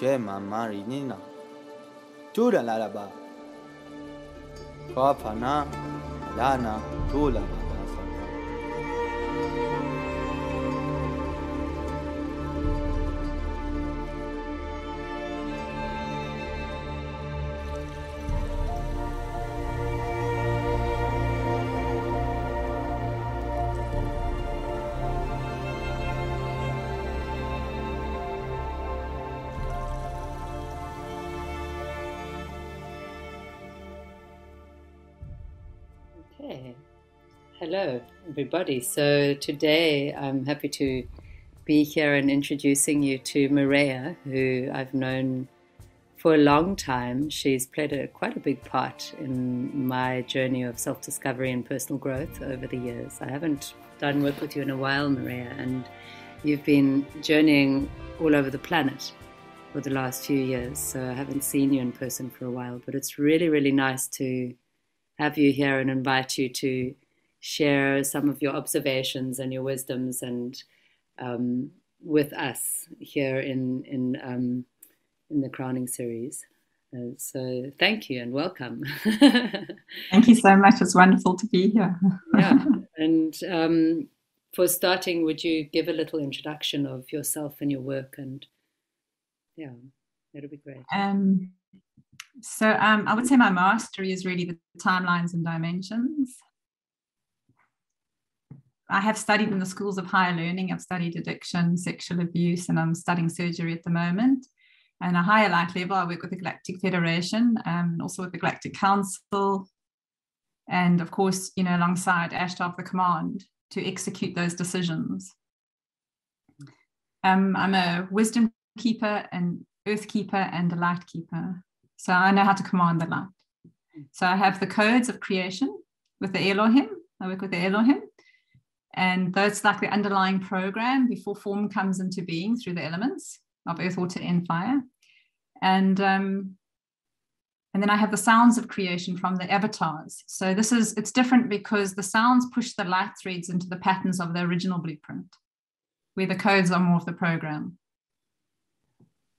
Jai Mamari Nina. Tura Laraba. Kofana, Lana, Tula. Everybody. So today I'm happy to be here and introducing you to Maraya, who I've known for a long time. She's played a, quite a big part in my journey of self discovery and personal growth over the years. I haven't done work with you in a while, Maraya, and you've been journeying all over the planet for the last few years. So I haven't seen you in person for a while, but it's really, really nice to have you here and invite you to share some of your observations and your wisdoms and um, with us here in in um, in the crowning series. Uh, so thank you and welcome. thank you so much. It's wonderful to be here. yeah, and um, for starting, would you give a little introduction of yourself and your work? And yeah, that'd be great. Um, so um, I would say my mastery is really the timelines and dimensions. I have studied in the schools of higher learning. I've studied addiction, sexual abuse, and I'm studying surgery at the moment. And a higher light level, I work with the Galactic Federation um, and also with the Galactic Council. And of course, you know, alongside Ashtar of the Command to execute those decisions. Um, I'm a wisdom keeper, and earth keeper, and a light keeper. So I know how to command the light. So I have the codes of creation with the Elohim. I work with the Elohim. And that's like the underlying program before form comes into being through the elements of earth, water, and fire. And um, and then I have the sounds of creation from the avatars. So this is it's different because the sounds push the light threads into the patterns of the original blueprint, where the codes are more of the program.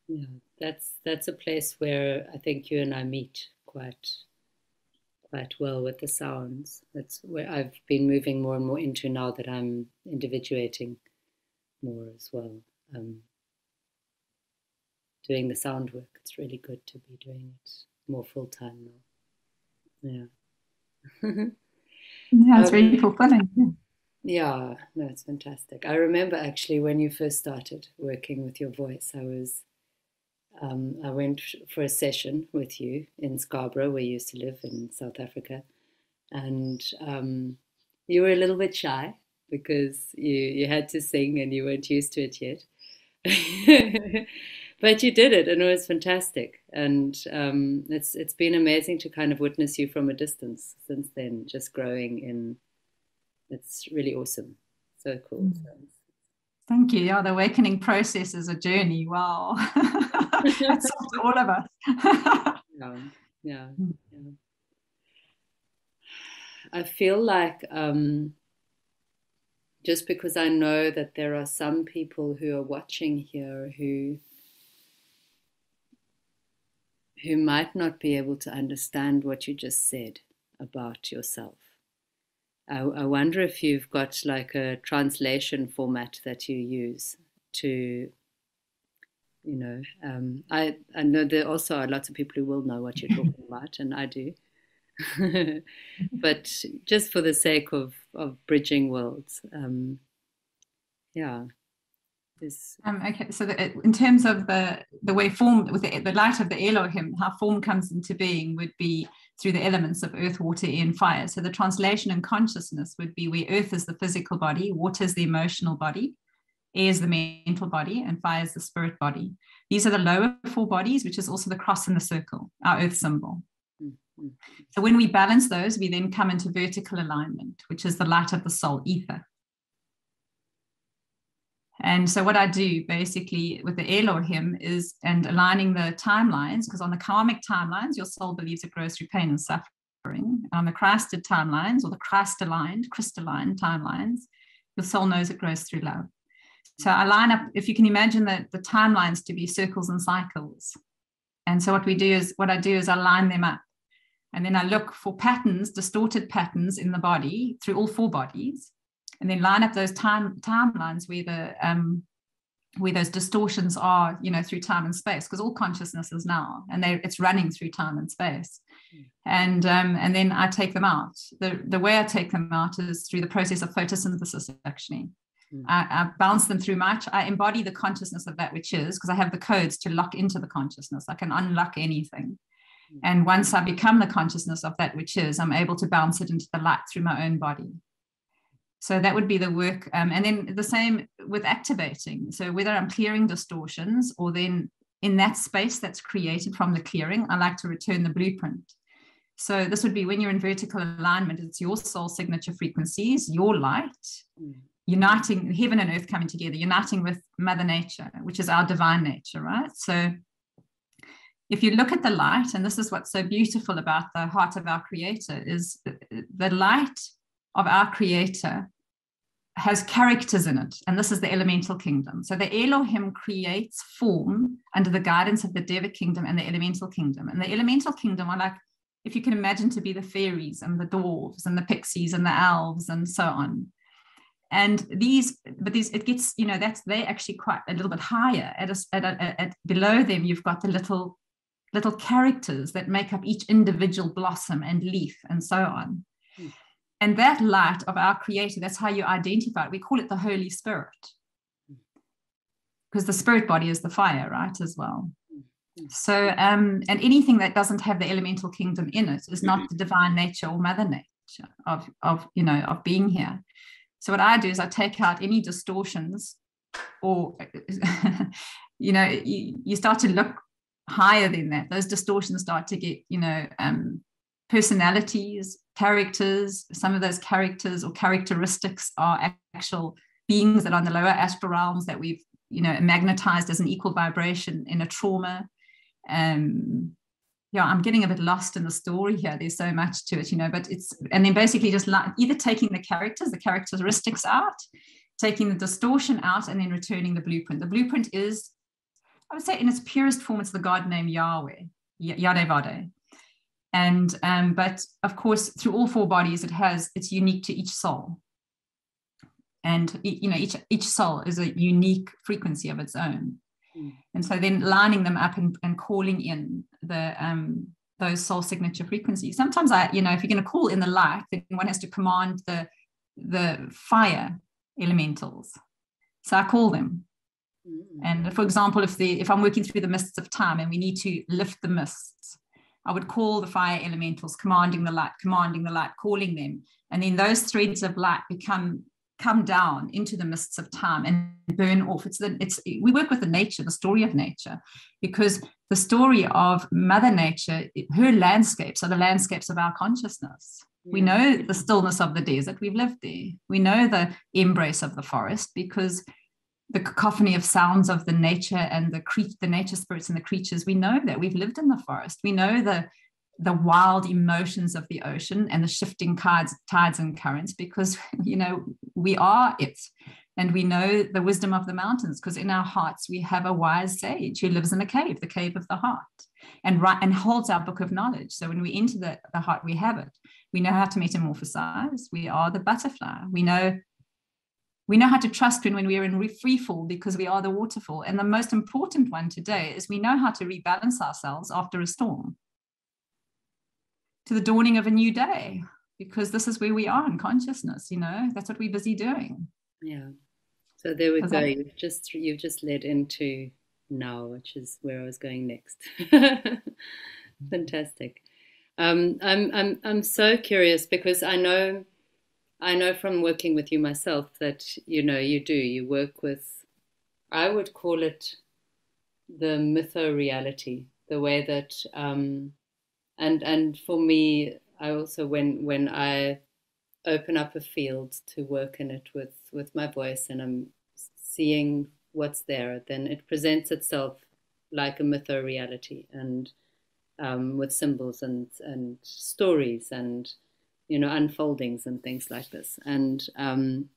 Yeah, that's that's a place where I think you and I meet quite quite well with the sounds. That's where I've been moving more and more into now that I'm individuating more as well. Um, doing the sound work, it's really good to be doing it more full time now. Yeah. yeah, it's um, really fulfilling. Yeah, no, it's fantastic. I remember actually when you first started working with your voice, I was um, I went for a session with you in Scarborough, where you used to live in South Africa, and um, you were a little bit shy because you you had to sing and you weren't used to it yet. but you did it, and it was fantastic. And um, it's it's been amazing to kind of witness you from a distance since then, just growing in. It's really awesome, so cool. Mm. Thank you. Yeah, the awakening process is a journey. Wow. That's all of us. yeah, yeah, yeah. I feel like um, just because I know that there are some people who are watching here who who might not be able to understand what you just said about yourself. I, I wonder if you've got like a translation format that you use to you know um, I, I know there also are lots of people who will know what you're talking about and i do. But just for the sake of, of bridging worlds um, yeah this um, okay so the, in terms of the the way form with the, the light of the elohim how form comes into being would be through the elements of earth water air and fire so the translation and consciousness would be where earth is the physical body water is the emotional body air is the mental body, and fire is the spirit body. These are the lower four bodies, which is also the cross and the circle, our earth symbol. Mm-hmm. So when we balance those, we then come into vertical alignment, which is the light of the soul, ether. And so what I do basically with the Elohim is and aligning the timelines, because on the karmic timelines, your soul believes it grows through pain and suffering. On the Christed timelines or the Christ aligned, crystalline timelines, your soul knows it grows through love. So I line up, if you can imagine that the timelines to be circles and cycles. And so what we do is, what I do is I line them up. And then I look for patterns, distorted patterns in the body through all four bodies, and then line up those time timelines where the um, where those distortions are, you know, through time and space, because all consciousness is now, and they, it's running through time and space. Mm. And um, and then I take them out. The the way I take them out is through the process of photosynthesis, actually. Mm. I, I, bounce them through my, I embody the consciousness of that which is, because I have the codes to lock into the consciousness. I can unlock anything. Mm. And once I become the consciousness of that which is, I'm able to bounce it into the light through my own body. So that would be the work. Um, and then the same with activating. So whether I'm clearing distortions or then in that space that's created from the clearing, I like to return the blueprint. So this would be when you're in vertical alignment, it's your soul signature frequencies, your light, mm uniting heaven and earth coming together, uniting with Mother Nature, which is our divine nature, right? So if you look at the light, and this is what's so beautiful about the heart of our creator, is the light of our creator has characters in it, and this is the elemental kingdom. So the Elohim creates form under the guidance of the Deva kingdom and the elemental kingdom. And the elemental kingdom are like, if you can imagine to be the fairies and the dwarves and the pixies and the elves and so on and these but these it gets you know that's they actually quite a little bit higher at, a, at, a, at below them you've got the little little characters that make up each individual blossom and leaf and so on. And that light of our creator that's how you identify it. We call it the holy spirit. Because the spirit body is the fire right as well. So um and anything that doesn't have the elemental kingdom in it is not the divine nature or mother nature of of you know of being here. So what I do is I take out any distortions or, you know, you, you start to look higher than that. Those distortions start to get, you know, um, personalities, characters. Some of those characters or characteristics are actual beings that are in the lower astral realms that we've, you know, magnetized as an equal vibration in a trauma. Um, yeah, I'm getting a bit lost in the story here. There's so much to it, you know, but it's, and then basically just either taking the characters, the characteristics out, taking the distortion out, and then returning the blueprint. The blueprint is, I would say, in its purest form, it's the God name Yahweh, Yadevade. And, um, but of course, through all four bodies, it has, it's unique to each soul. And, you know, each, each soul is a unique frequency of its own. Mm. And so then lining them up and, and calling in the um, those soul signature frequencies. Sometimes I, you know, if you're going to call in the light, then one has to command the the fire elementals. So I call them. Mm-hmm. And for example, if the if I'm working through the mists of time and we need to lift the mists, I would call the fire elementals, commanding the light, commanding the light, calling them. And then those threads of light become come down into the mists of time and burn off. It's the it's we work with the nature, the story of nature, because the story of Mother Nature, her landscapes are the landscapes of our consciousness. Yeah. We know the stillness of the desert, we've lived there. We know the embrace of the forest because the cacophony of sounds of the nature and the cre- the nature spirits and the creatures, we know that we've lived in the forest. We know the the wild emotions of the ocean and the shifting tides, tides and currents because you know we are it. And we know the wisdom of the mountains because in our hearts we have a wise sage who lives in a cave the cave of the heart and right and holds our book of knowledge. So when we enter the, the heart we have it. We know how to metamorphosize. We are the butterfly. We know we know how to trust when, when we are in free fall because we are the waterfall. And the most important one today is we know how to rebalance ourselves after a storm to the dawning of a new day because this is where we are in consciousness you know that's what we're busy doing. Yeah. So there we go. you've just you've just led into now which is where i was going next. Fantastic. Um, I'm, I'm i'm so curious because i know i know from working with you myself that you know you do. You work with i would call it the mytho reality the way that um, and and for me i also when when i open up a field to work in it with with my voice and i'm seeing what's there then it presents itself like a mytho reality and um, with symbols and and stories and you know unfoldings and things like this and um,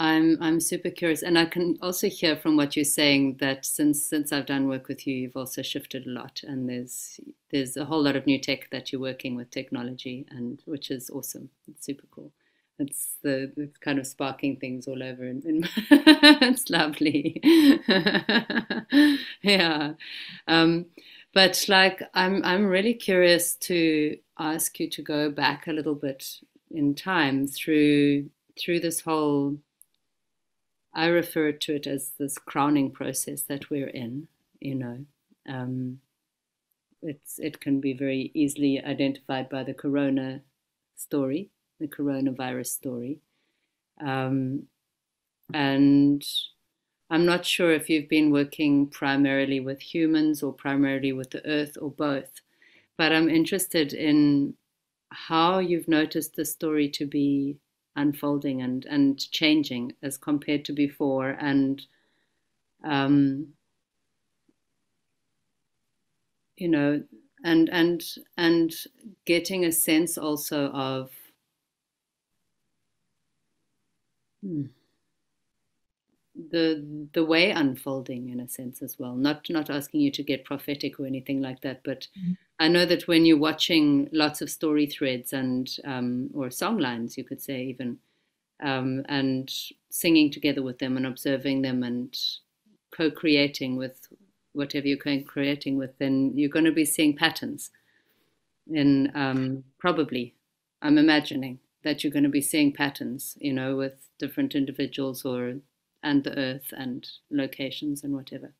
I'm I'm super curious, and I can also hear from what you're saying that since since I've done work with you, you've also shifted a lot, and there's there's a whole lot of new tech that you're working with technology, and which is awesome. It's super cool. It's the it's kind of sparking things all over, and, it's lovely. yeah, um, but like I'm I'm really curious to ask you to go back a little bit in time through through this whole I refer to it as this crowning process that we're in, you know. Um, it's, it can be very easily identified by the corona story, the coronavirus story. Um, and I'm not sure if you've been working primarily with humans or primarily with the earth or both, but I'm interested in how you've noticed the story to be unfolding and and changing as compared to before and um, you know and and and getting a sense also of hmm, the the way unfolding in a sense as well not not asking you to get prophetic or anything like that but mm-hmm. i know that when you're watching lots of story threads and um, or song lines you could say even um, and singing together with them and observing them and co-creating with whatever you're co-creating with then you're going to be seeing patterns in um, probably i'm imagining that you're going to be seeing patterns you know with different individuals or and the earth and locations and whatever.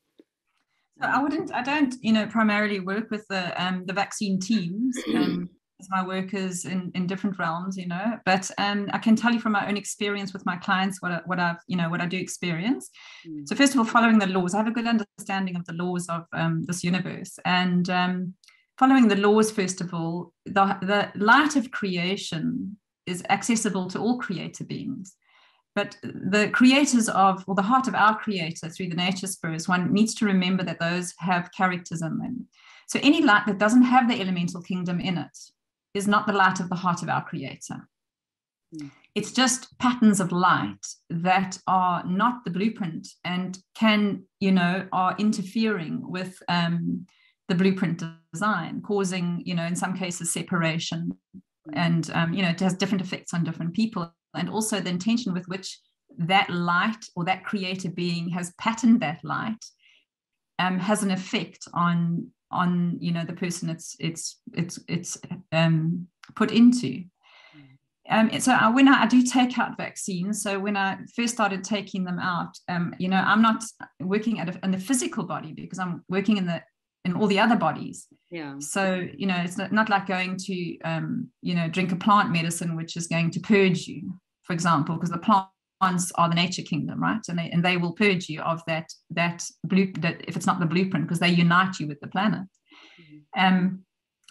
So I wouldn't, I don't, you know, primarily work with the um, the vaccine teams. Um, as my workers in, in different realms, you know, but um, I can tell you from my own experience with my clients what, I, what I've, you know, what I do experience. Mm. So first of all, following the laws, I have a good understanding of the laws of um, this universe and um, following the laws, first of all, the, the light of creation is accessible to all creator beings. But the creators of, or the heart of our creator through the nature spirits, one needs to remember that those have characters in them. So any light that doesn't have the elemental kingdom in it is not the light of the heart of our creator. Mm. It's just patterns of light that are not the blueprint and can, you know, are interfering with um, the blueprint design, causing, you know, in some cases separation. Hmm. And, um, you know, it has different effects on different people and also the intention with which that light or that creator being has patterned that light um, has an effect on on you know the person it's it's it's it's um, put into. Um, so I, when I, I, do take out vaccines, so when I first started taking them out, um, you know, I'm not working at a, in the physical body because I'm working in the in all the other bodies. Yeah. So you know, it's not, not like going to um, you know drink a plant medicine which is going to purge you for example, because the plants are the nature kingdom, right? And they and they will purge you of that that blue that if it's not the blueprint, because they unite you with the planet. Mm-hmm. Um,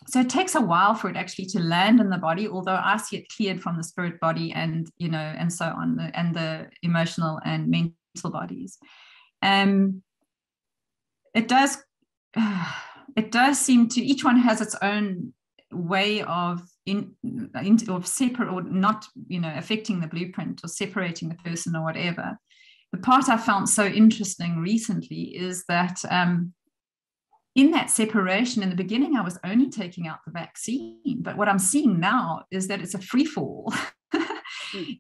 so it takes a while for it actually to land in the body, although I see it cleared from the spirit body and you know and so on, and the emotional and mental bodies. Um, it does. it does seem to each one has its own way of in, in of separate or not you know affecting the blueprint or separating the person or whatever. The part i found so interesting recently is that um, in that separation in the beginning i was only taking out the vaccine but what i'm seeing now is that it's a free fall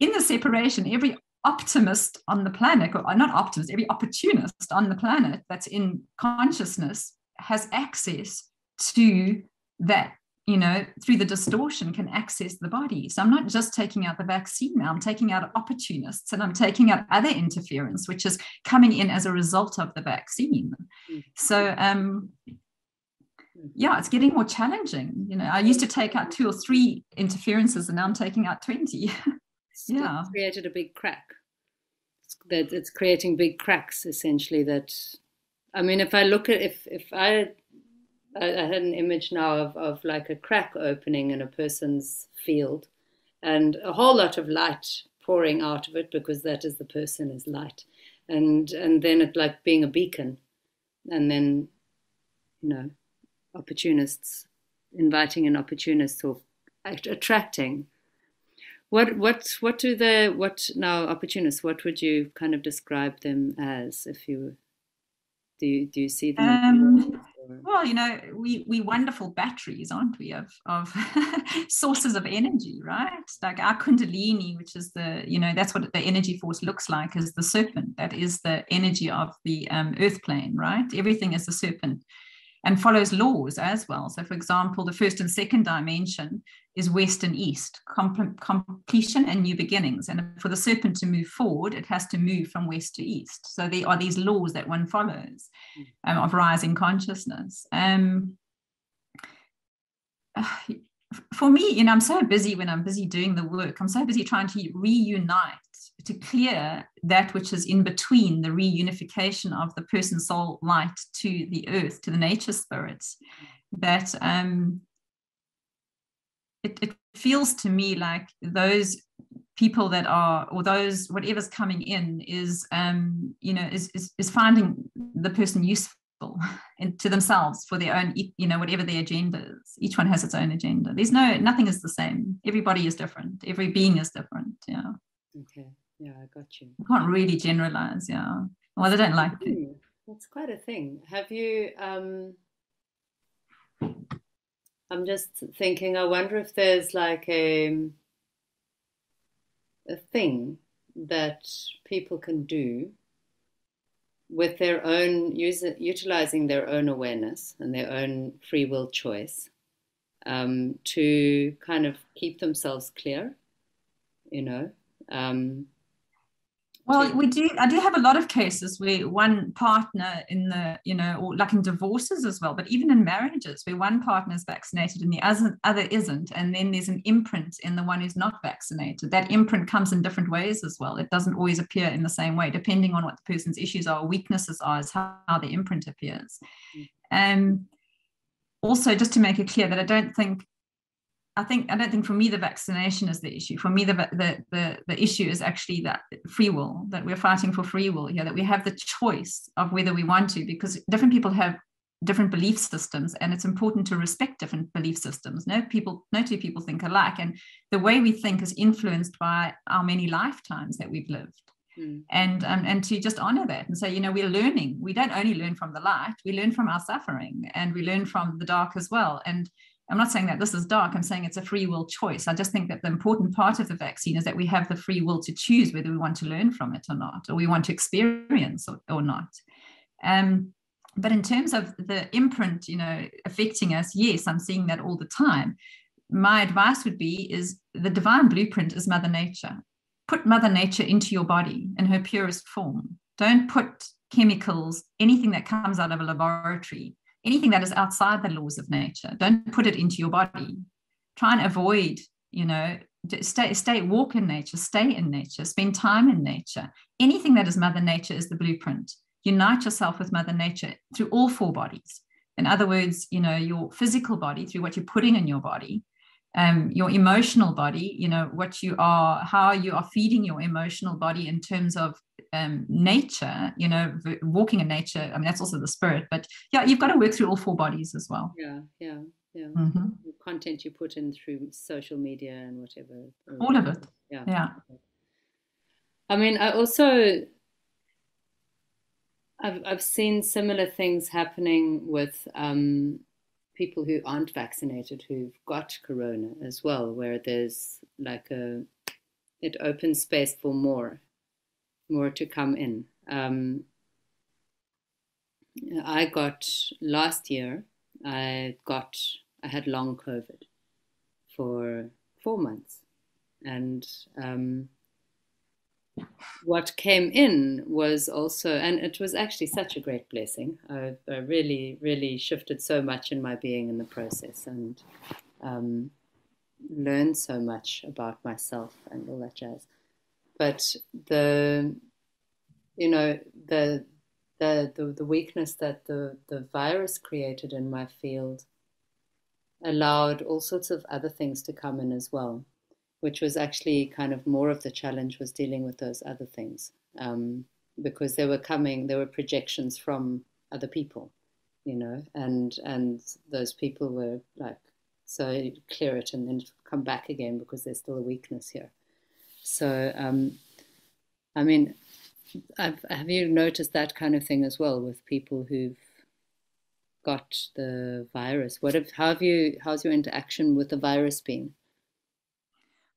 in the separation every optimist on the planet or not optimist every opportunist on the planet that's in consciousness has access to that you know, through the distortion can access the body. So I'm not just taking out the vaccine now, I'm taking out opportunists and I'm taking out other interference, which is coming in as a result of the vaccine. Mm-hmm. So, um, yeah, it's getting more challenging. You know, I used to take out two or three interferences and now I'm taking out 20. yeah. It's created a big crack. It's, that it's creating big cracks essentially that I mean if I look at if if I I, had an image now of, of like a crack opening in a person's field and a whole lot of light pouring out of it because that is the person is light and and then it like being a beacon and then you know opportunists inviting an opportunist or attracting what what what do the what now opportunists? What would you kind of describe them as if you do you, do you see them? Um, well, you know, we we wonderful batteries, aren't we, of of sources of energy, right? Like our kundalini, which is the you know that's what the energy force looks like, is the serpent. That is the energy of the um, earth plane, right? Everything is the serpent and follows laws as well. So, for example, the first and second dimension is west and east, completion and new beginnings. And for the serpent to move forward, it has to move from west to east. So there are these laws that one follows um, of rising consciousness. Um, for me, you know, I'm so busy when I'm busy doing the work. I'm so busy trying to reunite, to clear that which is in between the reunification of the person soul light to the earth, to the nature spirits, that um, it, it feels to me like those people that are or those whatever's coming in is um you know is is, is finding the person useful and to themselves for their own you know whatever their agenda is. Each one has its own agenda. There's no nothing is the same. Everybody is different. Every being is different. Yeah yeah i can't really generalize yeah. Well they don't like it. that's quite a thing. Have you um I'm just thinking, I wonder if there's like a, a thing that people can do with their own, use, utilizing their own awareness and their own free will choice um, to kind of keep themselves clear, you know. Um, well, we do. I do have a lot of cases where one partner in the, you know, or like in divorces as well, but even in marriages where one partner is vaccinated and the other isn't, and then there's an imprint in the one who's not vaccinated. That imprint comes in different ways as well. It doesn't always appear in the same way, depending on what the person's issues are, or weaknesses are, is how, how the imprint appears. And um, also, just to make it clear that I don't think I think I don't think for me the vaccination is the issue. For me, the the the, the issue is actually that free will that we're fighting for free will here. That we have the choice of whether we want to, because different people have different belief systems, and it's important to respect different belief systems. No people, no two people think alike, and the way we think is influenced by our many lifetimes that we've lived. Mm. And um, and to just honor that and say, you know, we're learning. We don't only learn from the light; we learn from our suffering, and we learn from the dark as well. And I'm not saying that this is dark. I'm saying it's a free will choice. I just think that the important part of the vaccine is that we have the free will to choose whether we want to learn from it or not, or we want to experience or, or not. Um, but in terms of the imprint, you know, affecting us, yes, I'm seeing that all the time. My advice would be is the divine blueprint is Mother Nature. Put Mother Nature into your body in her purest form. Don't put chemicals, anything that comes out of a laboratory anything that is outside the laws of nature. Don't put it into your body. Try and avoid, you know, stay, stay, walk in nature, stay in nature, spend time in nature. Anything that is Mother Nature is the blueprint. Unite yourself with Mother Nature through all four bodies. In other words, you know, your physical body through what you're putting in your body, um, your emotional body, you know, what you are, how you are feeding your emotional body in terms of um, nature, you know, walking in nature. I mean, that's also the spirit, but yeah, you've got to work through all four bodies as well. Yeah, yeah, yeah. Mm-hmm. The content you put in through social media and whatever. All of it. Yeah. Yeah. I mean, I also. I've, I've seen similar things happening with um, people who aren't vaccinated who've got corona as well, where there's like a, it opens space for more more to come in. Um, I got last year. I got I had long COVID for four months, and um, what came in was also, and it was actually such a great blessing. I, I really, really shifted so much in my being in the process, and um, learned so much about myself and all that jazz but the you know the the the, the weakness that the the virus created in my field allowed all sorts of other things to come in as well which was actually kind of more of the challenge was dealing with those other things um, because they were coming there were projections from other people you know and and those people were like so clear it and then come back again because there's still a weakness here So, um, I mean, I've, have you noticed that kind of thing as well with people who've got the virus? What have, how have you, how's your interaction with the virus been?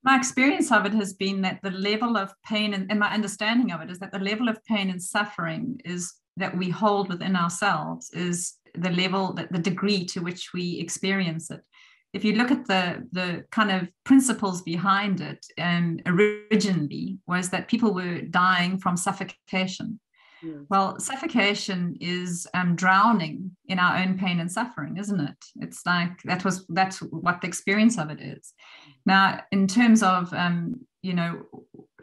My experience of it has been that the level of pain and, and my understanding of it is that the level of pain and suffering is that we hold within ourselves is the level that the degree to which we experience it if you look at the the kind of principles behind it um, originally was that people were dying from suffocation. Well suffocation is um, drowning in our own pain and suffering isn't it? It's like that was that's what the experience of it is. Now in terms of um, you know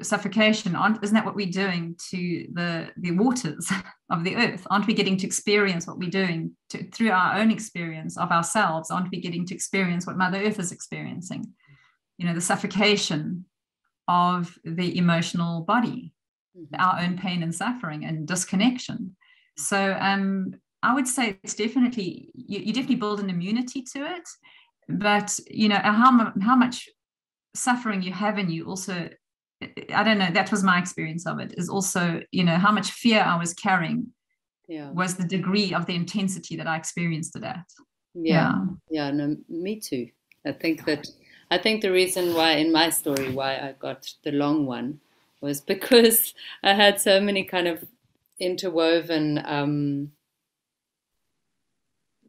suffocation aren't isn't that what we're doing to the the waters of the earth? Aren't we getting to experience what we're doing to, through our own experience of ourselves? Aren't we getting to experience what mother earth is experiencing? You know the suffocation of the emotional body mm-hmm. our own pain and suffering and disconnection. So um i would say it's definitely you, you definitely build an immunity to it but you know how, how much suffering you have in you also I don't know, that was my experience of it, is also, you know, how much fear I was carrying yeah. was the degree of the intensity that I experienced it at. Yeah. Yeah, no, me too. I think that I think the reason why in my story why I got the long one was because I had so many kind of interwoven um,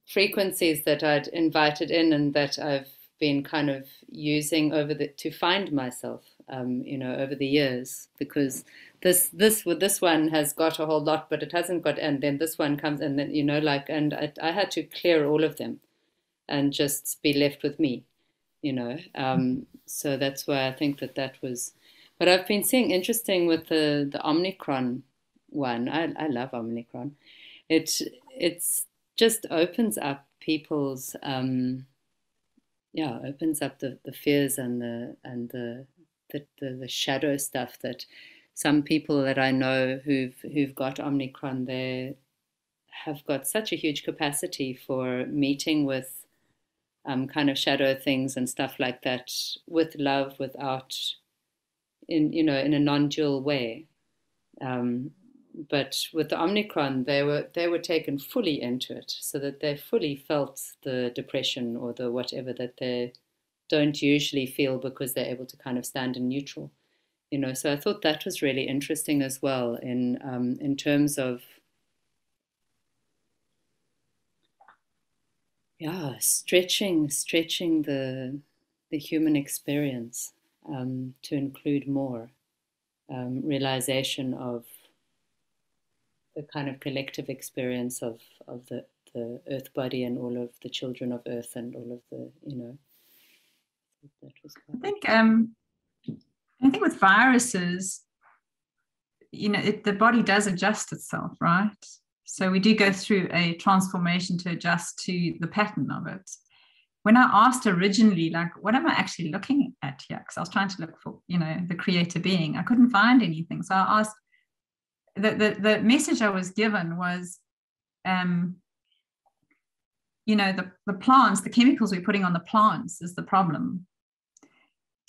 frequencies that I'd invited in and that I've been kind of using over the to find myself um, you know, over the years because this this this one has got a whole lot, but it hasn't got, and then this one comes, and then you know, like, and I, I had to clear all of them, and just be left with me, you know. Um, so that's why I think that that was. But I've been seeing interesting with the the Omnicron one. I I love Omnicron. It it's just opens up people's um, yeah opens up the, the fears and the and the the, the, the shadow stuff that some people that I know who've who've got Omicron, they have got such a huge capacity for meeting with um, kind of shadow things and stuff like that with love, without in you know in a non-dual way. Um, but with the Omicron, they were they were taken fully into it, so that they fully felt the depression or the whatever that they don't usually feel because they're able to kind of stand in neutral you know. So i thought that was really interesting as well in um, in terms of yeah stretching stretching the the human experience um, to include more um, realization of the kind of collective experience of of the the earth body and all of the children of earth and all of the you know that was I think um, I think with viruses, you know, it, the body does adjust itself, right? So we do go through a transformation to adjust to the pattern of it. When I asked originally, like, what am I actually looking at here? Because I was trying to look for, you know, the creator being. I couldn't find anything. So I asked, the, the, the message I was given was, um, you know, the, the plants, the chemicals we're putting on the plants is the problem.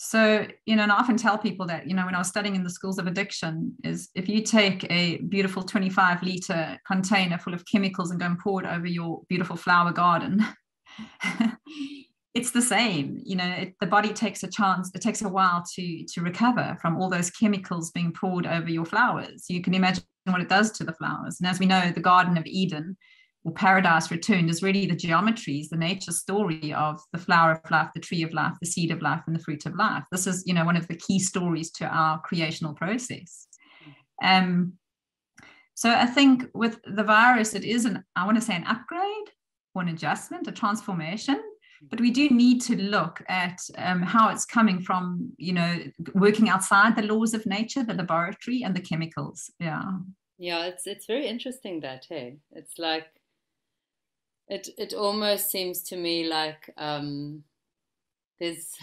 So, you know, and I often tell people that, you know, when I was studying in the schools of addiction, is if you take a beautiful 25 liter container full of chemicals and go and pour it over your beautiful flower garden, it's the same. You know, it, the body takes a chance, it takes a while to to recover from all those chemicals being poured over your flowers. You can imagine what it does to the flowers. And as we know, the Garden of Eden or paradise returned is really the geometries, the nature story of the flower of life, the tree of life, the seed of life, and the fruit of life. This is, you know, one of the key stories to our creational process. Um, so I think with the virus, it is an, I want to say an upgrade or an adjustment, a transformation. But we do need to look at um, how it's coming from, you know, working outside the laws of nature, the laboratory, and the chemicals. Yeah. Yeah, it's it's very interesting that hey, it's like it it almost seems to me like um, there's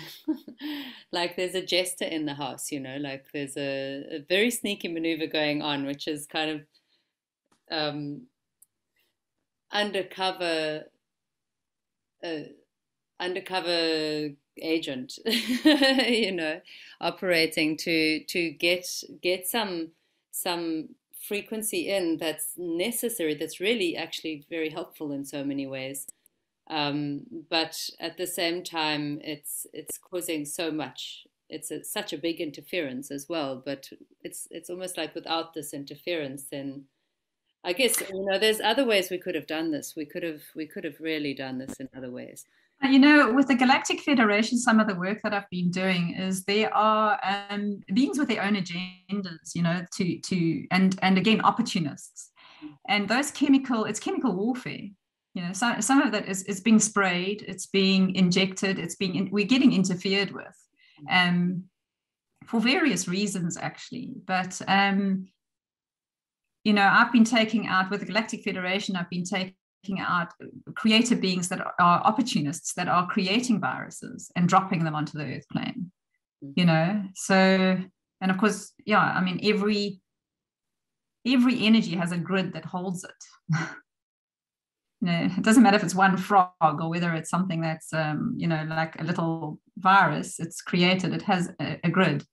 like there's a jester in the house, you know, like there's a, a very sneaky maneuver going on, which is kind of um, undercover, uh, undercover agent, you know, operating to to get get some some frequency in that's necessary. That's really actually very helpful in so many ways. Um, but at the same time, it's it's causing so much. It's a, such a big interference as well. But it's it's almost like without this interference, then I guess you know there's other ways we could have done this. We could have we could have really done this in other ways. You know, with the Galactic Federation, some of the work that I've been doing is there are um, beings with their own agendas, you know, to to and and again opportunists, and those chemical it's chemical warfare. You know, some some of that is is being sprayed, it's being injected, it's being in, we're getting interfered with, um, for various reasons actually. But um, you know, I've been taking out with the Galactic Federation, I've been taking out creative beings that are opportunists that are creating viruses and dropping them onto the earth plane you know? So and of course yeah i mean every every energy has a grid that holds it. You know it doesn't matter if it's one frog or whether it's something that's um, you know like a little virus it's created it has a, a grid.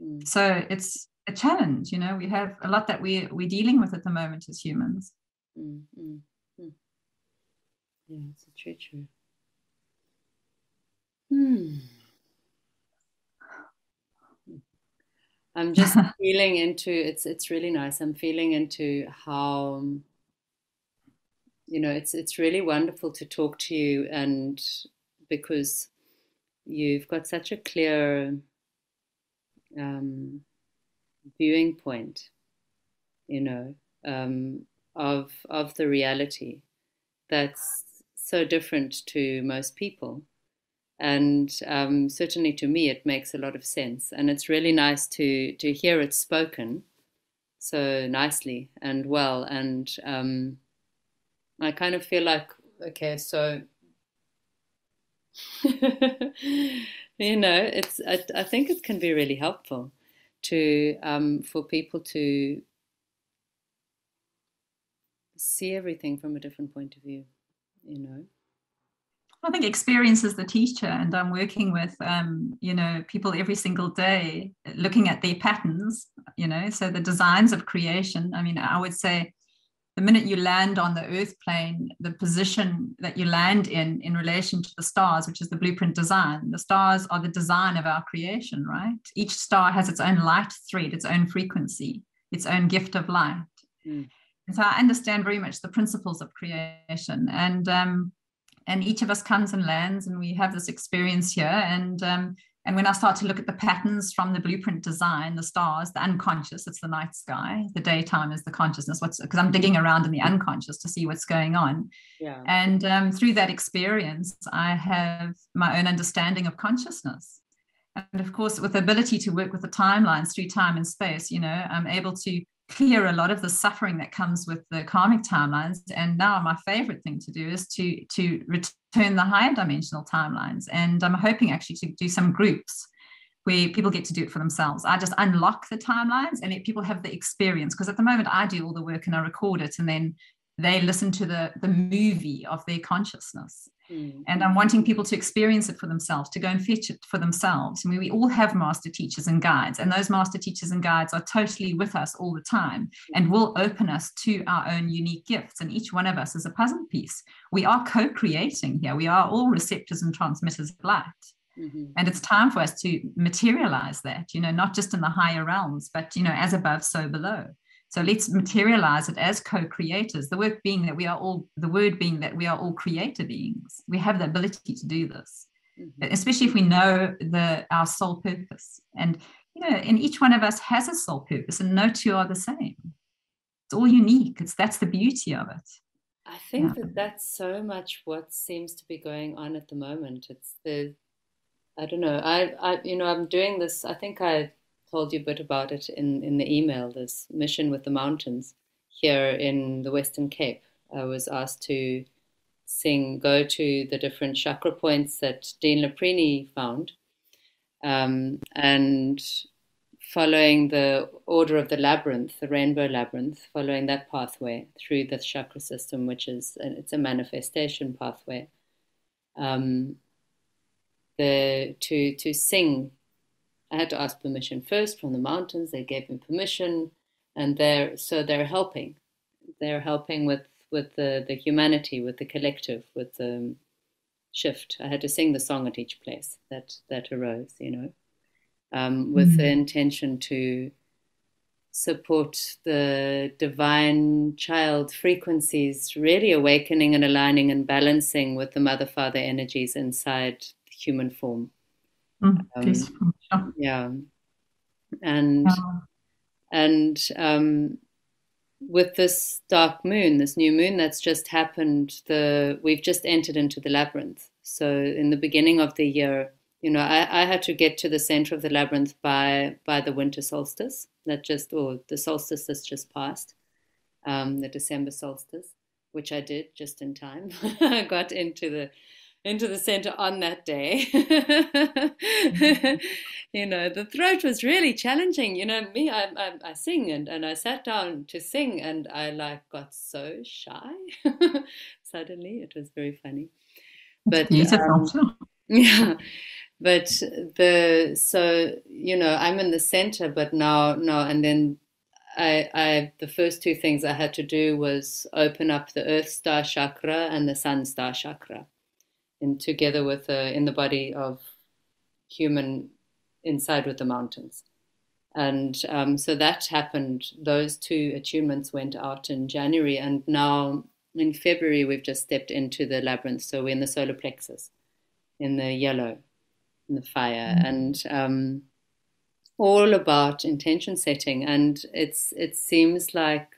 Mm. so it's a challenge you know? We have a lot that we we're dealing with at the moment as humans. Mm, mm. Yeah, it's a true true. Hmm. I'm just feeling into it's it's really nice. I'm feeling into how you know it's it's really wonderful to talk to you and because you've got such a clear um, viewing point, you know, um, of of the reality that's so different to most people. And um, certainly to me, it makes a lot of sense. And it's really nice to, to hear it spoken so nicely and well. And um, I kind of feel like, okay, so, you know, it's, I, I, think it can be really helpful to, um, for people to see everything from a different point of view you know I think experience is the teacher, and I'm working with, um, you know, people every single day, looking at their patterns. You know, so the designs of creation. I mean, I would say, the minute you land on the Earth plane, the position that you land in in relation to the stars, which is the blueprint design. The stars are the design of our creation, right? Each star has its own light thread, its own frequency, its own gift of light. Mm. So I understand very much the principles of creation. And um, and each of us comes and lands, and we have this experience here. And um, and when I start to look at the patterns from the blueprint design, the stars, the unconscious, it's the night sky. The daytime is the consciousness. What's because I'm digging around in the unconscious to see what's going on. Yeah. And um, through that experience, I have my own understanding of consciousness. And of course, with the ability to work with the timelines through time and space, you know, I'm able to clear a lot of the suffering that comes with the karmic timelines. And now my favorite thing to do is to to return the higher dimensional timelines. And I'm hoping actually to do some groups where people get to do it for themselves. I just unlock the timelines and let people have the experience. Because at the moment I do all the work and I record it and then they listen to the the movie of their consciousness. Mm. And I'm wanting people to experience it for themselves, to go and fetch it for themselves. I mean, we all have master teachers and guides, and those master teachers and guides are totally with us all the time and will open us to our own unique gifts. And each one of us is a puzzle piece. We are co creating here, we are all receptors and transmitters of light. Mm-hmm. And it's time for us to materialize that, you know, not just in the higher realms, but, you know, as above, so below. So let's materialize it as co-creators. The work being that we are all, the word being that we are all creator beings. We have the ability to do this, mm-hmm. especially if we know the our soul purpose. And you know, and each one of us has a soul purpose, and no two are the same. It's all unique. It's that's the beauty of it. I think yeah. that that's so much what seems to be going on at the moment. It's the, I don't know. I, I, you know, I'm doing this. I think I told you a bit about it in, in the email, this mission with the mountains here in the Western Cape. I was asked to sing, go to the different chakra points that Dean Laprini found. Um, and following the order of the labyrinth, the rainbow labyrinth, following that pathway through the chakra system, which is it's a manifestation pathway. Um, the to to sing. I had to ask permission first from the mountains. They gave me permission, and they're so they're helping. They're helping with with the the humanity, with the collective, with the shift. I had to sing the song at each place that that arose. You know, um, with mm-hmm. the intention to support the divine child frequencies, really awakening and aligning and balancing with the mother father energies inside the human form. Mm, um, yeah, and and um, with this dark moon, this new moon that's just happened, the we've just entered into the labyrinth. So in the beginning of the year, you know, I, I had to get to the center of the labyrinth by by the winter solstice that just or the solstice that's just passed, um, the December solstice, which I did just in time. I got into the into the center on that day. you know, the throat was really challenging. You know, me, I, I, I, sing and, and I sat down to sing and I like got so shy suddenly. It was very funny. But um, yeah, but the so you know i'm in the center but now no and then I, I the first two things i had to do was open up the earth star chakra and the sun star chakra and together with the, in the body of human inside with the mountains. And um, so that happened. Those two attunements went out in january and now in february we've just stepped into the labyrinth. So we're in the solar plexus in the yellow in the fire. Mm-hmm. and um, all about intention setting. And it's it seems like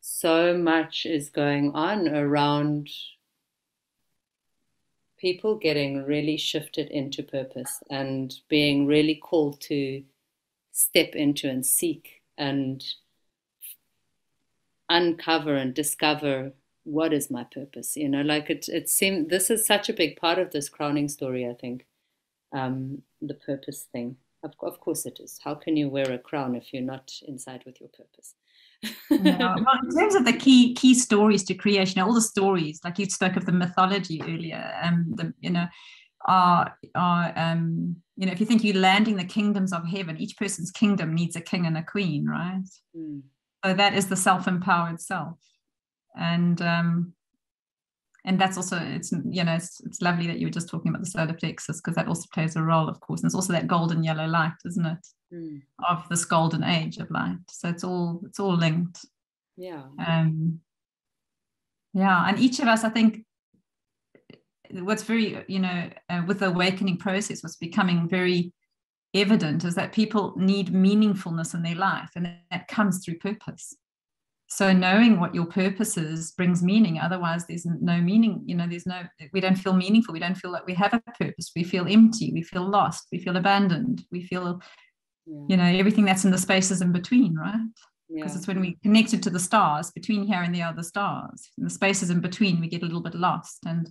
so much is going on around people getting really shifted into purpose and being really called to step into and seek and uncover and discover what is my purpose you know like it it seemed this is such a big part of this crowning story i think um, the purpose thing. Of, of, course it is. How can you wear a crown if you're not inside with your purpose? Yeah. Well, in terms of the key key stories to creation, all the stories, like you spoke of the mythology earlier, um, the you know, are are um, you know, if you think you're landing the kingdoms of heaven, each person's kingdom needs a king and a queen, right? Mm. So that is the self-empowered self, and um, and that's also it's you know it's, it's lovely that you were just talking about the solar plexus because that also plays a role of course. And it's also that golden yellow light isn't it? Mm. of this golden age of light. So it's all it's all linked. Yeah. Um yeah and each of us i think what's very you know uh, with the awakening process what's becoming very evident is that people need meaningfulness in their life and that comes through purpose so knowing what your purpose is brings meaning otherwise there's no meaning you know there's no we don't feel meaningful. We don't feel like we have a purpose. We feel empty. We feel lost. We feel abandoned. We feel yeah. you know everything that's in the spaces in between right? Because yeah. it's when we connected to the stars between here and the other stars. In the spaces in between we get a little bit lost. And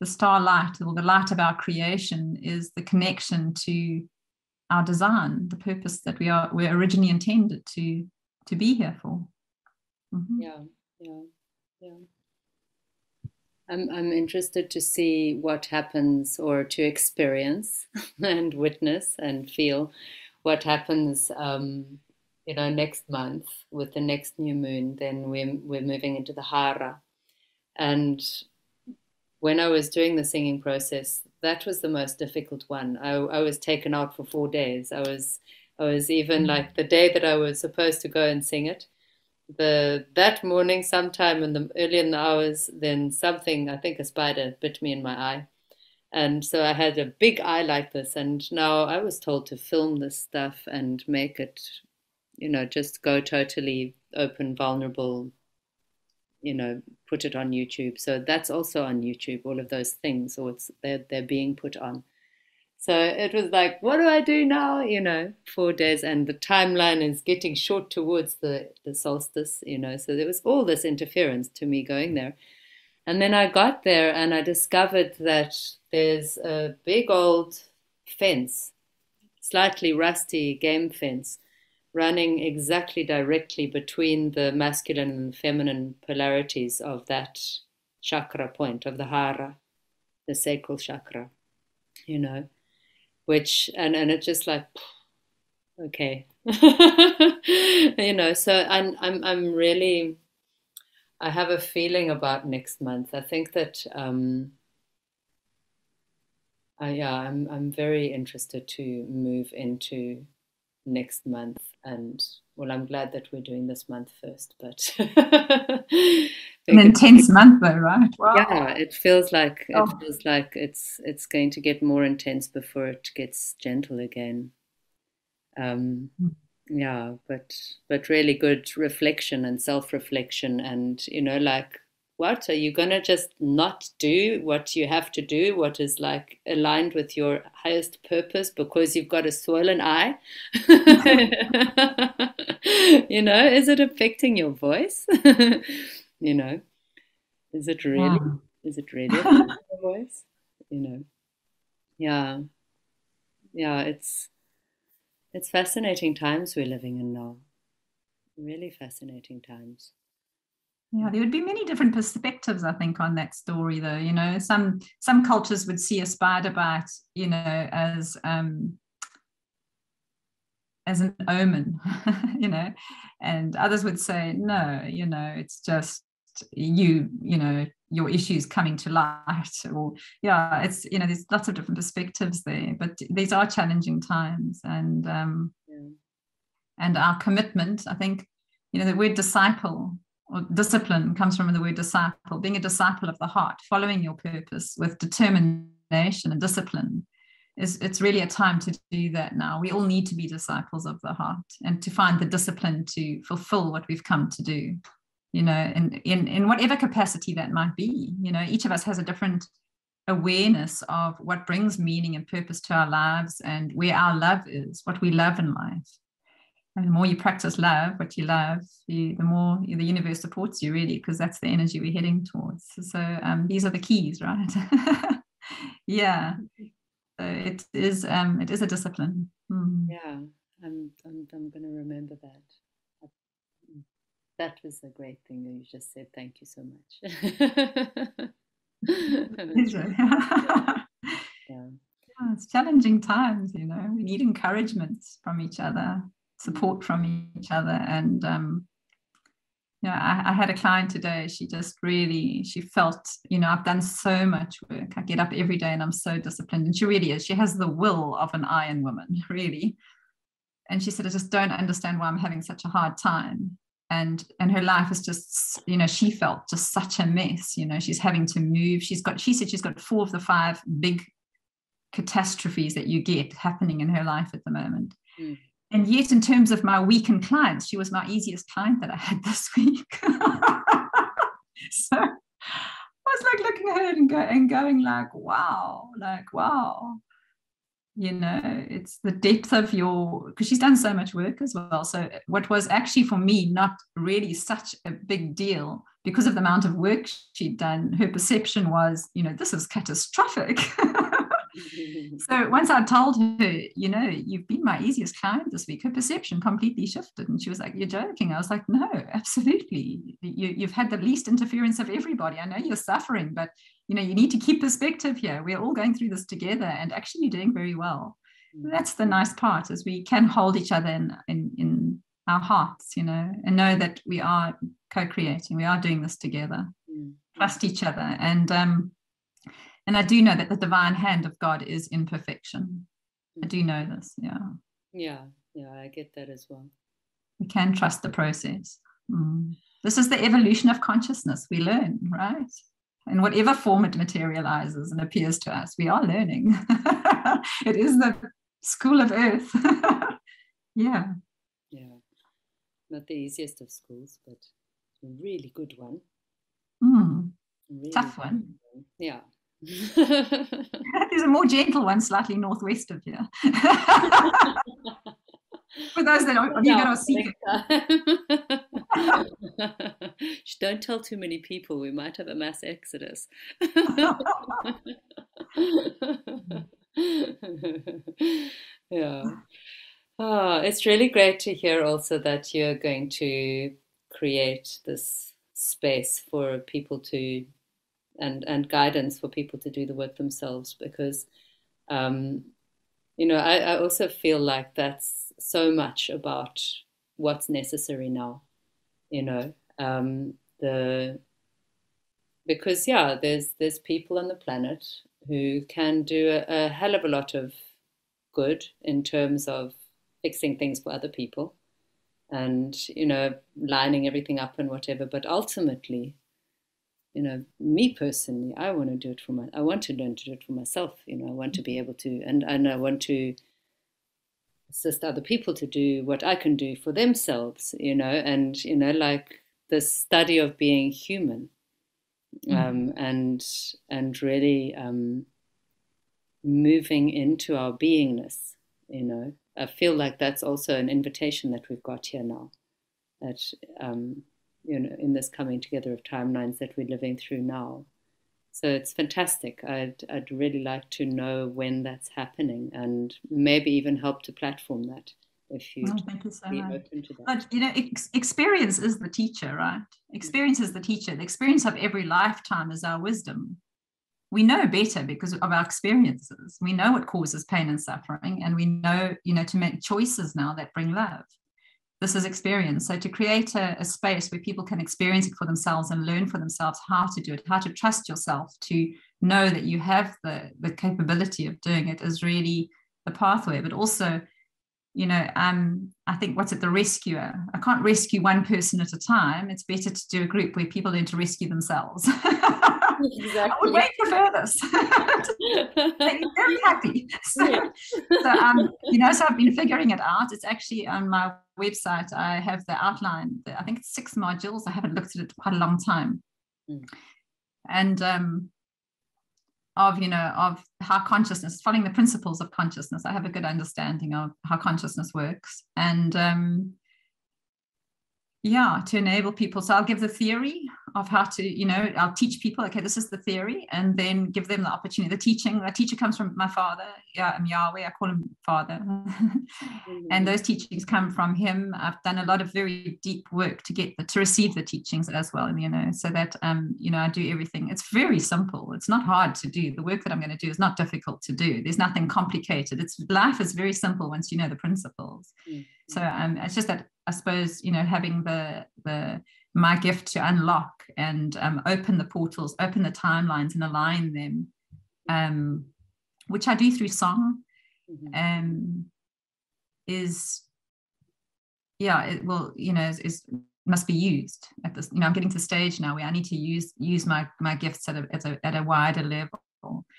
the starlight or the light of our creation is the connection to our design the purpose that we are we're originally intended to to be here for Mm-hmm. Yeah, yeah, yeah. I'm I'm interested to see what happens or to experience and witness and feel what happens. Um, you know, next month with the next new moon, then we're we're moving into the Hara, and when I was doing the singing process, that was the most difficult one. I, I was taken out for four days. I was I was even mm-hmm. like the day that I was supposed to go and sing it the that morning, sometime in the early in the hours, then something I think a spider bit me in my eye, and so I had a big eye like this. And now I was told to film this stuff and make it, you know, just go totally open, vulnerable. You know, put it on YouTube. So that's also on YouTube. All of those things, or it's they're they're being put on. So it was like, what do I do now? You know, four days, and the timeline is getting short towards the, the solstice, you know. So there was all this interference to me going there. And then I got there and I discovered that there's a big old fence, slightly rusty game fence, running exactly directly between the masculine and feminine polarities of that chakra point, of the hara, the sacral chakra. you know, which and and it's just like okay, you know. So I'm I'm I'm really I have a feeling about next month. I think that um, I, yeah, I'm I'm very interested to move into next month and well i'm glad that we're doing this month first but an intense month though right wow. yeah it feels like oh. it feels like it's it's going to get more intense before it gets gentle again um mm. yeah but but really good reflection and self-reflection and you know like what are you going to just not do? What you have to do? What is like aligned with your highest purpose? Because you've got a swollen eye. You know is it affecting your voice? You know is it really yeah. is it really affecting your voice? You know yeah. Yeah it's it's fascinating times we're living in now. Really fascinating times yeah, there would be many different perspectives, I think, on that story, though. You know, some some cultures would see a spider bite, you know, as um, as an omen, you know, and others would say, no, you know, it's just you, you know, your issues coming to light, or yeah, it's you know, there's lots of different perspectives there, but these are challenging times, and um, yeah. and our commitment, I think, you know, the word disciple or discipline comes from the word disciple, being a disciple of the heart, following your purpose with determination and discipline. Is it's really a time to do that now. We all need to be disciples of the heart and to find the discipline to fulfill what we've come to do, you know, in, in, in whatever capacity that might be. You know, each of us has a different awareness of what brings meaning and purpose to our lives and where our love is, what we love in life and the more you practice love, what you love, you, the more the universe supports you, really, because that's the energy we're heading towards. So um, these are the keys, right? yeah. So it is. Um, it is a discipline. Mm. Yeah, I'm. I'm. I'm going to remember that. That was a great thing that you just said. Thank you so much. yeah. It's challenging times, you know. We need encouragement from each other support from each other. And um, you know, I, I, had a client today. She just really she felt you know i've done so much work. I get up every day and i'm so disciplined. And she really is. She has the will of an iron woman really. And she said i just don't understand why i'm having such a hard time. And and her life is just you know she felt just such a mess. You know she's having to move. She's got she said she's got four of the five big catastrophes that you get happening in her life at the moment. Mm and yet in terms of my weekend clients she was my easiest client that i had this week. So i was like looking at her and, go, and going like wow like wow. You know it's the depth of your because she's done so much work as well. So what was actually for me not really such a big deal because of the amount of work she'd done her perception was you know this is catastrophic so once I told her, you know, you've been my easiest client this week, her perception completely shifted. And she was like, You're joking. I was like, No, absolutely. You, you've had the least interference of everybody. I know you're suffering, but you know, you need to keep perspective here. We're all going through this together, and actually you're doing very well. Mm. That's the nice part is we can hold each other in, in, in our hearts, you know, and know that we are co-creating, we are doing this together. Mm. Trust each other. And um, and I do know that the divine hand of God is in perfection. I do know this. Yeah. Yeah. Yeah. I get that as well. We can trust the process. Mm. This is the evolution of consciousness. We learn, right? In whatever form it materializes and appears to us, we are learning. it is the school of earth. yeah. Yeah. Not the easiest of schools, but a really good one. Mm. Really Tough one. one. Yeah. There's a more gentle one slightly northwest of here. For those that are, you going to seek Don't tell too many people. We might have a mass exodus. yeah. Oh, it's really great to hear also that you're going to create this space for people to and and guidance for people to do the work themselves because um, you know, I, I also feel like that's so much about what's necessary now. You know, um, the because yeah, there's there's people on the planet who can do a, a hell of a lot of good in terms of fixing things for other people and you know lining everything up and whatever but ultimately you know me personally i want to do it for my i want to learn to do it for myself you know i want to be able to and and i want to assist other people to do what i can do for themselves you know and you know like the study of being human mm-hmm. um, and and really um, moving into our beingness you know I feel like that's also an invitation that we've got here now. That um, you know, in this coming together of timelines that we're living through now. So it's fantastic. I'd I'd really like to know when that's happening and maybe even help to platform that if you oh, thank you so much. But you know, ex- experience is the teacher, right? Experience is the teacher. The experience of every lifetime is our wisdom we know better because of our experiences. We know what causes pain and suffering, and we know, you know, to make choices now that bring love. This is experience. So to create a, a space where people can experience it for themselves and learn for themselves how to do it, how to trust yourself, to know that you have the, the capability of doing it is really the pathway. But also, you know, um, I think what's it, the rescuer? I can't rescue one person at a time. It's better to do a group where people learn to rescue themselves. Exactly. I would wait for this. I'd be very happy. So, so um, you know, so I've been figuring it out. It's actually on my website. I have the outline. I think it's six modules. I haven't looked at it quite a long time. Mm. And um, of you know of how consciousness following the principles of consciousness i have a good understanding of how consciousness works and um, yeah to enable people. So i'll give the theory of how to you know i'll teach people okay this is the theory and then give them the opportunity. The teaching the teacher comes from my father yeah i'm yahweh i call him father. Mm-hmm. and those teachings come from him. I've done a lot of very deep work to get the, to receive the teachings as well and you know so that um you know i do everything. It's very simple. It's not hard to do. The work that i'm going to do is not difficult to do. There's nothing complicated. It's life is very simple once you know the principles. Mm-hmm. So um it's just that I suppose you know having the the my gift to unlock and um, open the portals, open the timelines, and align them, um, which I do through song, mm-hmm. um, is yeah, it will you know is, is, must be used at this. You know, I'm getting to the stage now where I need to use use my my gifts at a at a, at a wider level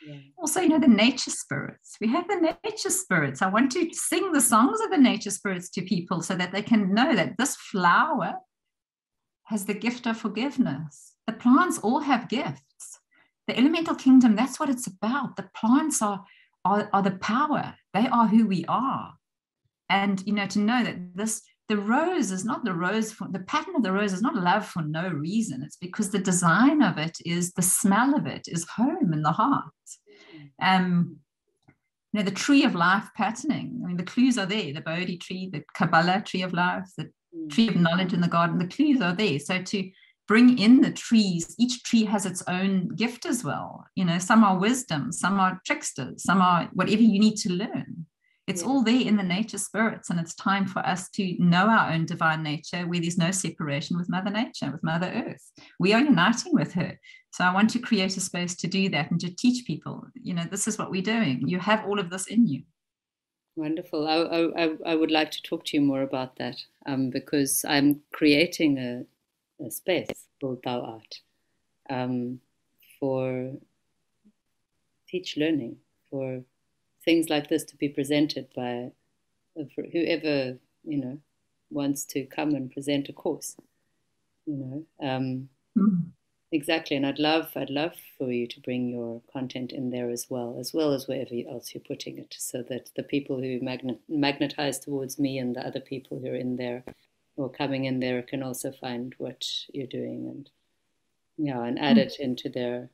yeah. Also, you know, the nature spirits. We have the nature spirits. I want to sing the songs of the nature spirits to people so that they can know that this flower has the gift of forgiveness. The plants all have gifts. The elemental kingdom, that's what it's about. The plants are, are, are the power, they are who we are. And, you know, to know that this the rose is not the rose for the pattern of the rose is not love for no reason. It's because the design of it is the smell of it is home in the heart. Um, you know, the tree of life patterning. I mean, the clues are there. The Bodhi tree, the Kabbalah tree of life, the mm. tree of knowledge in the garden. The clues are there. So to bring in the trees, each tree has its own gift as well. You know, some are wisdom, some are tricksters, some are whatever you need to learn. It's yeah. all there in the nature spirits, and it's time for us to know our own divine nature where there's no separation with Mother Nature, with Mother Earth. We are uniting with her. So I want to create a space to do that and to teach people, you know, this is what we're doing. You have all of this in you. Wonderful. I, I, I would like to talk to you more about that um, because I'm creating a, a space called Thou Art um, for teach learning, for things like this to be presented by whoever you know wants to come and present a course you know um, mm-hmm. exactly and i'd love i'd love for you to bring your content in there as well as well as wherever else you're putting it so that the people who magnet- magnetize towards me and the other people who are in there or coming in there can also find what you're doing and yeah and add mm-hmm. it into their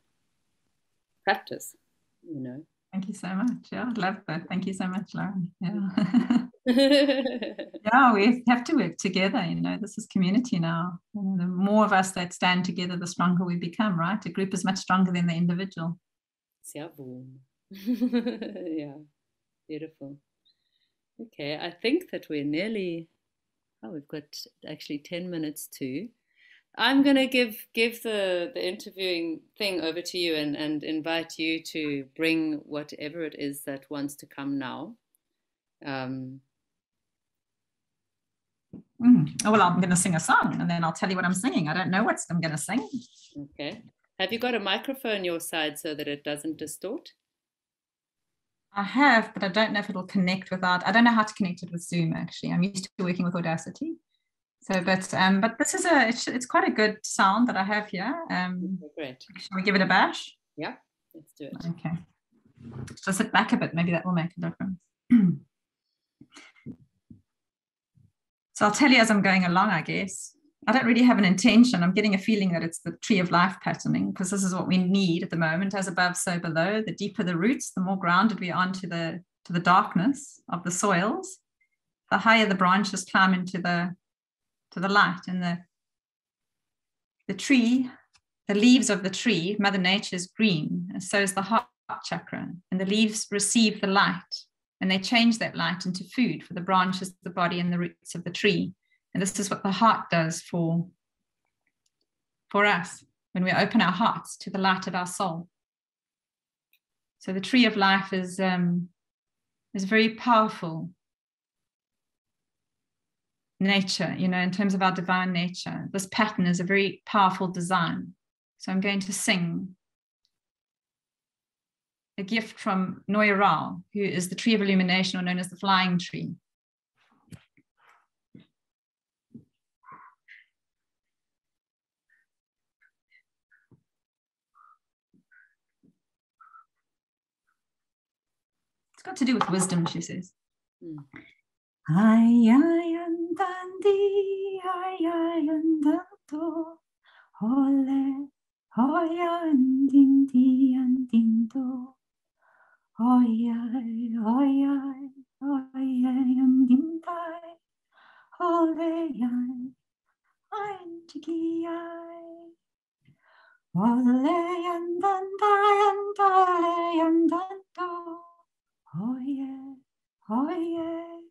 practice you know Thank you so much. Yeah, I love that. Thank you so much, Lauren. Yeah. yeah, we have to work together. You know, this is community now. You know, the more of us that stand together, the stronger we become, right? A group is much stronger than the individual. yeah, beautiful. Okay, I think that we're nearly. Oh, we've got actually ten minutes to. I'm gonna give give the the interviewing thing over to you and and invite you to bring whatever it is that wants to come now. Um, Mm. Oh, well, I'm going to sing a song and then I'll tell you what I'm singing. I don't know what I'm going to sing. Okay. Have you got a microphone your side so that it doesn't distort? I have, but I don't know if it'll connect without. I don't know how to connect it with Zoom. Actually, I'm used to working with Audacity. So, but um, but this is a it's, it's quite a good sound that I have here. Um, great. Shall we give it a bash? Yeah, let's do it. Okay. So sit back a bit. Maybe that will make a difference. So I'll tell you as I'm going along, I guess. I don't really have an intention. I'm getting a feeling that it's the tree of life patterning because this is what we need at the moment, as above, so below. The deeper the roots, the more grounded we are into the to the darkness of the soils, the higher the branches climb into the to the light. And the the tree, the leaves of the tree, Mother Nature is green, and so is the heart chakra. And the leaves receive the light and they change that light into food for the branches, the body, and the roots of the tree. And this is what the heart does for, for us when we open our hearts to the light of our soul. So the tree of life is, um, is very powerful nature, you know, in terms of our divine nature. This pattern is a very powerful design. So I'm going to sing a gift from Noya Rao, who is the tree of illumination, or known as the flying tree. It's got to do with wisdom, she says. Mm. Ay, ay, andandi, ay, ay, andando, ole, hoy, andindi, andindo. Ai, oi, ai, andindai, ole, ai, ai, chiki, ai. Ole, andandai, andale, andando, oye, oye,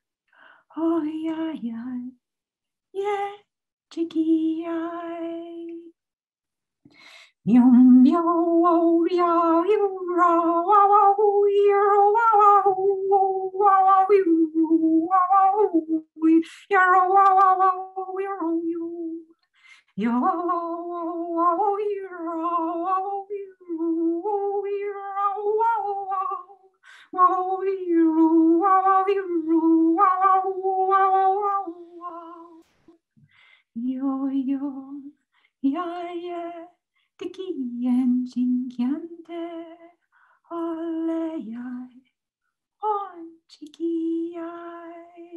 Oh, yeah, yeah, yeah, dikia. Yum yo wow ya you ra wow wow yo wow wow wow you wow yo wow wow yo you yo wow wow wow you yo wow wow you wow you wow wow wow yo yo yeah yeah tiki yen jin kyante ole yai on chiki yai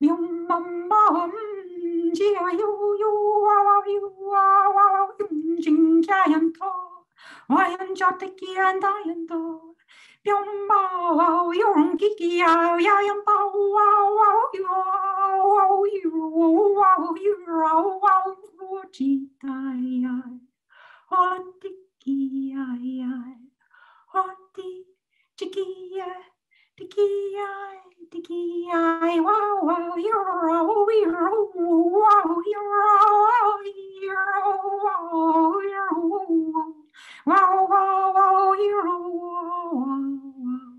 Yum bum bum ji yu yu wa wa wa wa to 와연저택기란다연도 뿅마오 용기기야 야연바오와오요와오요와오요와오지다야 어디기야야 어디 지기야 디기야 디기야 와오요와오요와오요와오요와오요 wow, wow, wow, you're wow, wow.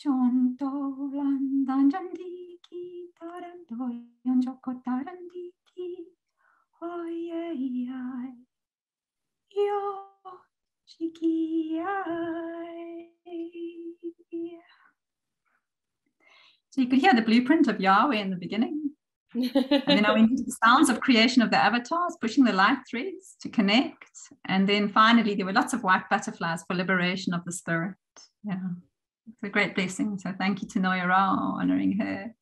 Chonto landan jandiki taranto yon joko tarandi so you could hear the blueprint of Yahweh in the beginning. And then I went into the sounds of creation of the avatars, pushing the light threads to connect. And then finally, there were lots of white butterflies for liberation of the spirit. Yeah, it's a great blessing. So thank you to Noya Ra, honoring her.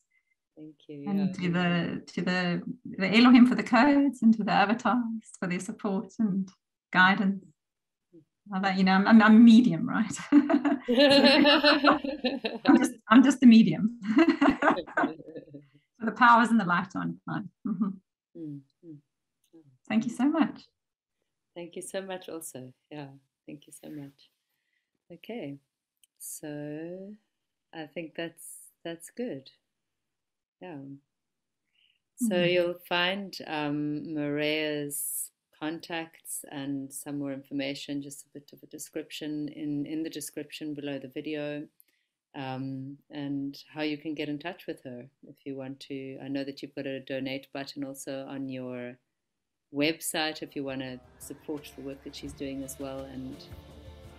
Thank you. And yeah. to the to the the Elohim for the codes and to the avatars for their support and guidance. you know, I'm, I'm, I'm medium, right? I'm just I'm just the medium. powers and the light on. Mm-hmm. Mm-hmm. Thank you so much. Thank you so much, also. Yeah, thank you so much. Okay, so I think that's that's good. Yeah. So mm-hmm. you'll find um, Maraya's contacts and some more information, just a bit of a description in in the description below the video um, and how you can get in touch with her if you want to. I know that you've got a donate button also on your website if you want to support the work that she's doing as well and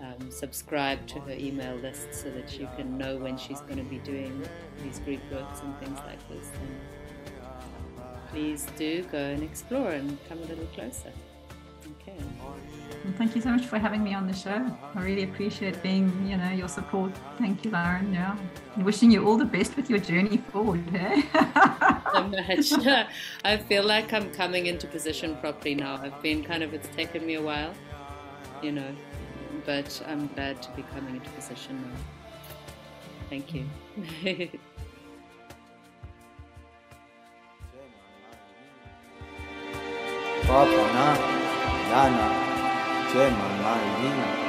um, subscribe to her email list so that you can know when she's going to be doing these group works and things like this. And please do go and explore and come a little closer. Okay. Well, thank you so much for having me on the show. I really appreciate being, you know, your support. Thank you, Lauren. Yeah. Wishing you all the best with your journey forward. Hey? so much. I feel like I'm coming into position properly now. I've been kind of, it's taken me a while, you know, but I'm glad to be coming into position now. Thank you. Papa, Lana, Gemma, Marina.